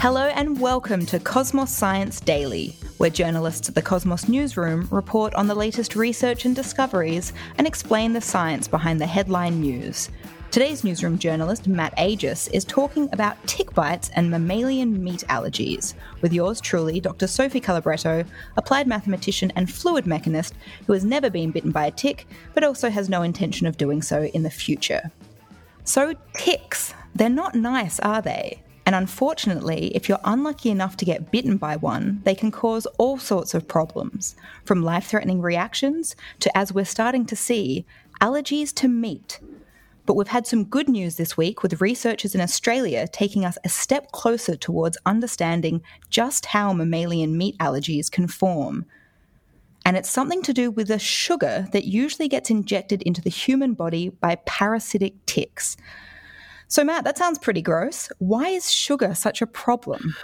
Hello and welcome to Cosmos Science Daily, where journalists at the Cosmos Newsroom report on the latest research and discoveries and explain the science behind the headline news. Today's newsroom journalist, Matt Agius, is talking about tick bites and mammalian meat allergies, with yours truly, Dr. Sophie Calabretto, applied mathematician and fluid mechanist who has never been bitten by a tick, but also has no intention of doing so in the future. So, ticks, they're not nice, are they? And unfortunately, if you're unlucky enough to get bitten by one, they can cause all sorts of problems, from life threatening reactions to, as we're starting to see, allergies to meat. But we've had some good news this week with researchers in Australia taking us a step closer towards understanding just how mammalian meat allergies can form. And it's something to do with a sugar that usually gets injected into the human body by parasitic ticks. So, Matt, that sounds pretty gross. Why is sugar such a problem?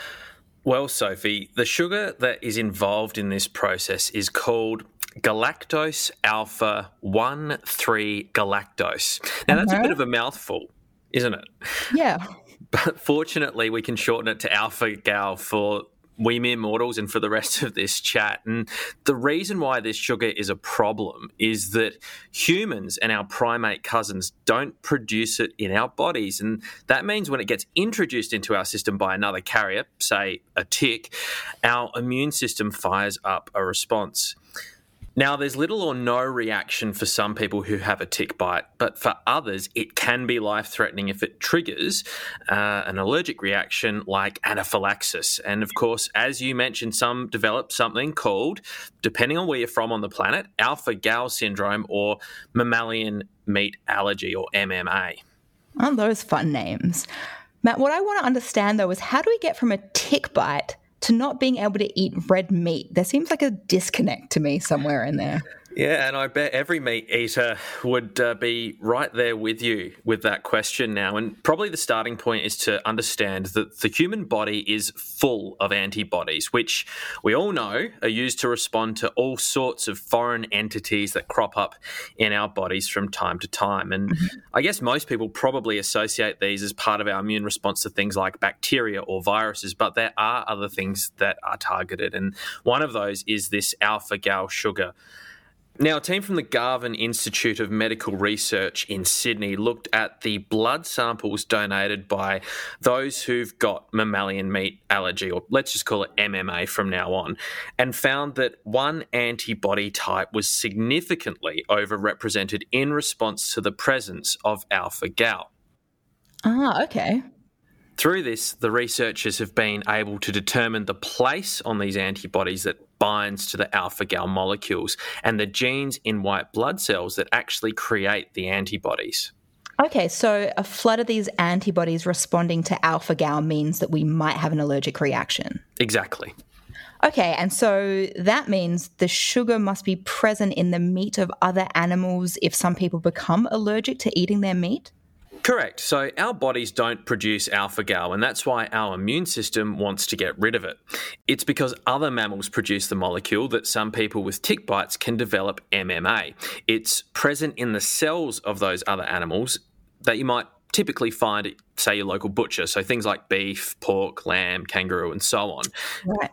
Well, Sophie, the sugar that is involved in this process is called galactose alpha 1 3 galactose. Now, that's a bit of a mouthful, isn't it? Yeah. But fortunately, we can shorten it to alpha gal for we mere mortals and for the rest of this chat. And the reason why this sugar is a problem is that humans and our primate cousins don't produce it in our bodies. And that means when it gets introduced into our system by another carrier, say a tick, our immune system fires up a response. Now, there's little or no reaction for some people who have a tick bite, but for others, it can be life threatening if it triggers uh, an allergic reaction like anaphylaxis. And of course, as you mentioned, some develop something called, depending on where you're from on the planet, alpha gal syndrome or mammalian meat allergy or MMA. Aren't those fun names? Matt, what I want to understand though is how do we get from a tick bite to not being able to eat red meat. There seems like a disconnect to me somewhere in there. Yeah, and I bet every meat eater would uh, be right there with you with that question now. And probably the starting point is to understand that the human body is full of antibodies, which we all know are used to respond to all sorts of foreign entities that crop up in our bodies from time to time. And mm-hmm. I guess most people probably associate these as part of our immune response to things like bacteria or viruses, but there are other things that are targeted. And one of those is this alpha gal sugar. Now, a team from the Garvan Institute of Medical Research in Sydney looked at the blood samples donated by those who've got mammalian meat allergy, or let's just call it MMA from now on, and found that one antibody type was significantly overrepresented in response to the presence of alpha gal. Ah, okay. Through this, the researchers have been able to determine the place on these antibodies that binds to the alpha gal molecules and the genes in white blood cells that actually create the antibodies. Okay, so a flood of these antibodies responding to alpha gal means that we might have an allergic reaction. Exactly. Okay, and so that means the sugar must be present in the meat of other animals if some people become allergic to eating their meat? Correct. So our bodies don't produce alpha gal, and that's why our immune system wants to get rid of it. It's because other mammals produce the molecule that some people with tick bites can develop MMA. It's present in the cells of those other animals that you might typically find at, say, your local butcher. So things like beef, pork, lamb, kangaroo, and so on. Right.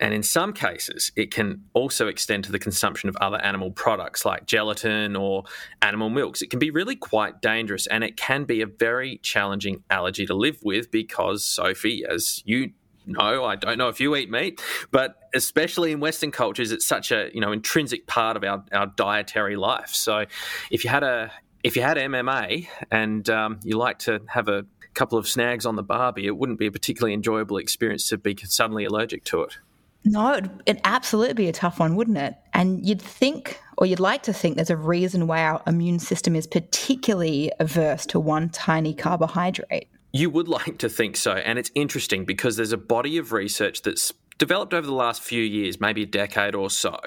And in some cases, it can also extend to the consumption of other animal products like gelatin or animal milks. It can be really quite dangerous and it can be a very challenging allergy to live with because, Sophie, as you know, I don't know if you eat meat, but especially in Western cultures, it's such a you know intrinsic part of our, our dietary life. So if you had a if you had MMA and um, you like to have a couple of snags on the barbie, it wouldn't be a particularly enjoyable experience to be suddenly allergic to it. No, it'd, it'd absolutely be a tough one, wouldn't it? And you'd think, or you'd like to think, there's a reason why our immune system is particularly averse to one tiny carbohydrate. You would like to think so. And it's interesting because there's a body of research that's developed over the last few years, maybe a decade or so,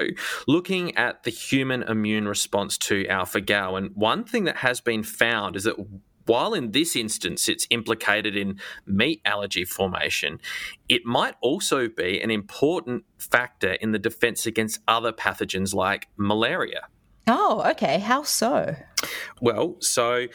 looking at the human immune response to alpha gal. And one thing that has been found is that while in this instance it's implicated in meat allergy formation, it might also be an important factor in the defense against other pathogens like malaria. Oh, okay. How so? Well, so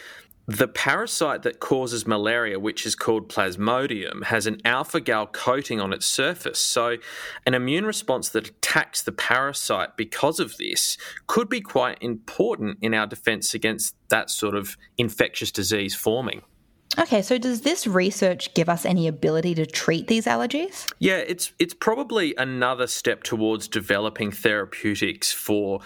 The parasite that causes malaria, which is called Plasmodium, has an alpha gal coating on its surface. So, an immune response that attacks the parasite because of this could be quite important in our defense against that sort of infectious disease forming. Okay, so does this research give us any ability to treat these allergies? Yeah, it's it's probably another step towards developing therapeutics for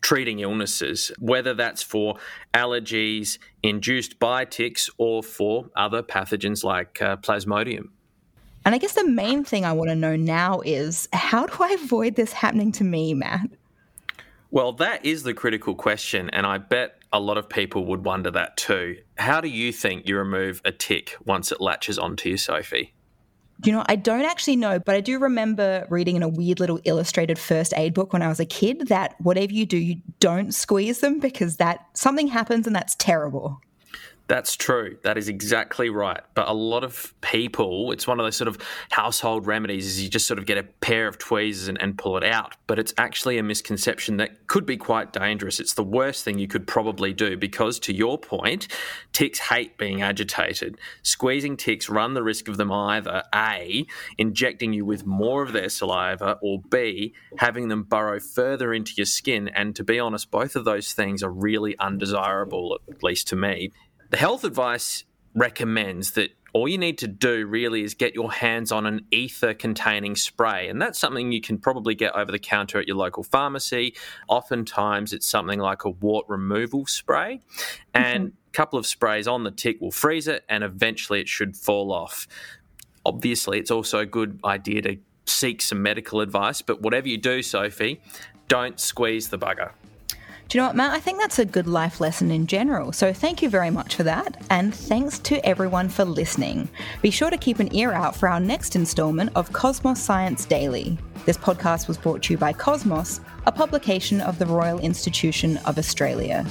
treating illnesses, whether that's for allergies induced by ticks or for other pathogens like uh, Plasmodium. And I guess the main thing I want to know now is how do I avoid this happening to me, Matt? Well, that is the critical question, and I bet a lot of people would wonder that too. How do you think you remove a tick once it latches onto you, Sophie? You know, I don't actually know, but I do remember reading in a weird little illustrated first aid book when I was a kid that whatever you do, you don't squeeze them because that something happens and that's terrible. That's true. That is exactly right. But a lot of people, it's one of those sort of household remedies is you just sort of get a pair of tweezers and, and, pull it out. But it's actually a misconception that could be quite dangerous. It's the worst thing you could probably do because, to your point, ticks hate being agitated. Squeezing ticks run the risk of them either A, injecting you with more of their saliva, or B, having them burrow further into your skin. And to be honest, both of those things are really undesirable, at least to me. The health advice recommends that all you need to do really is get your hands on an ether containing spray. And that's something you can probably get over the counter at your local pharmacy. Oftentimes, it's something like a wart removal spray. And mm-hmm. a couple of sprays on the tick will freeze it, and eventually it should fall off. Obviously, it's also a good idea to seek some medical advice. But whatever you do, Sophie, don't squeeze the bugger. Do you know what, Matt? I think that's a good life lesson in general. So thank you very much for that. And thanks to everyone for listening. Be sure to keep an ear out for our next installment of Cosmos Science Daily. This podcast was brought to you by Cosmos, a publication of the Royal Institution of Australia.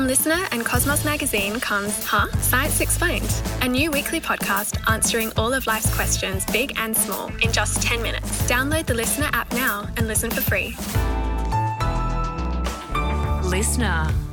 From LiSTNR and Cosmos Magazine comes Huh? Science Explained, a new weekly podcast answering all of life's questions, big and small, in just 10 minutes. Download the LiSTNR app now and listen for free. LiSTNR.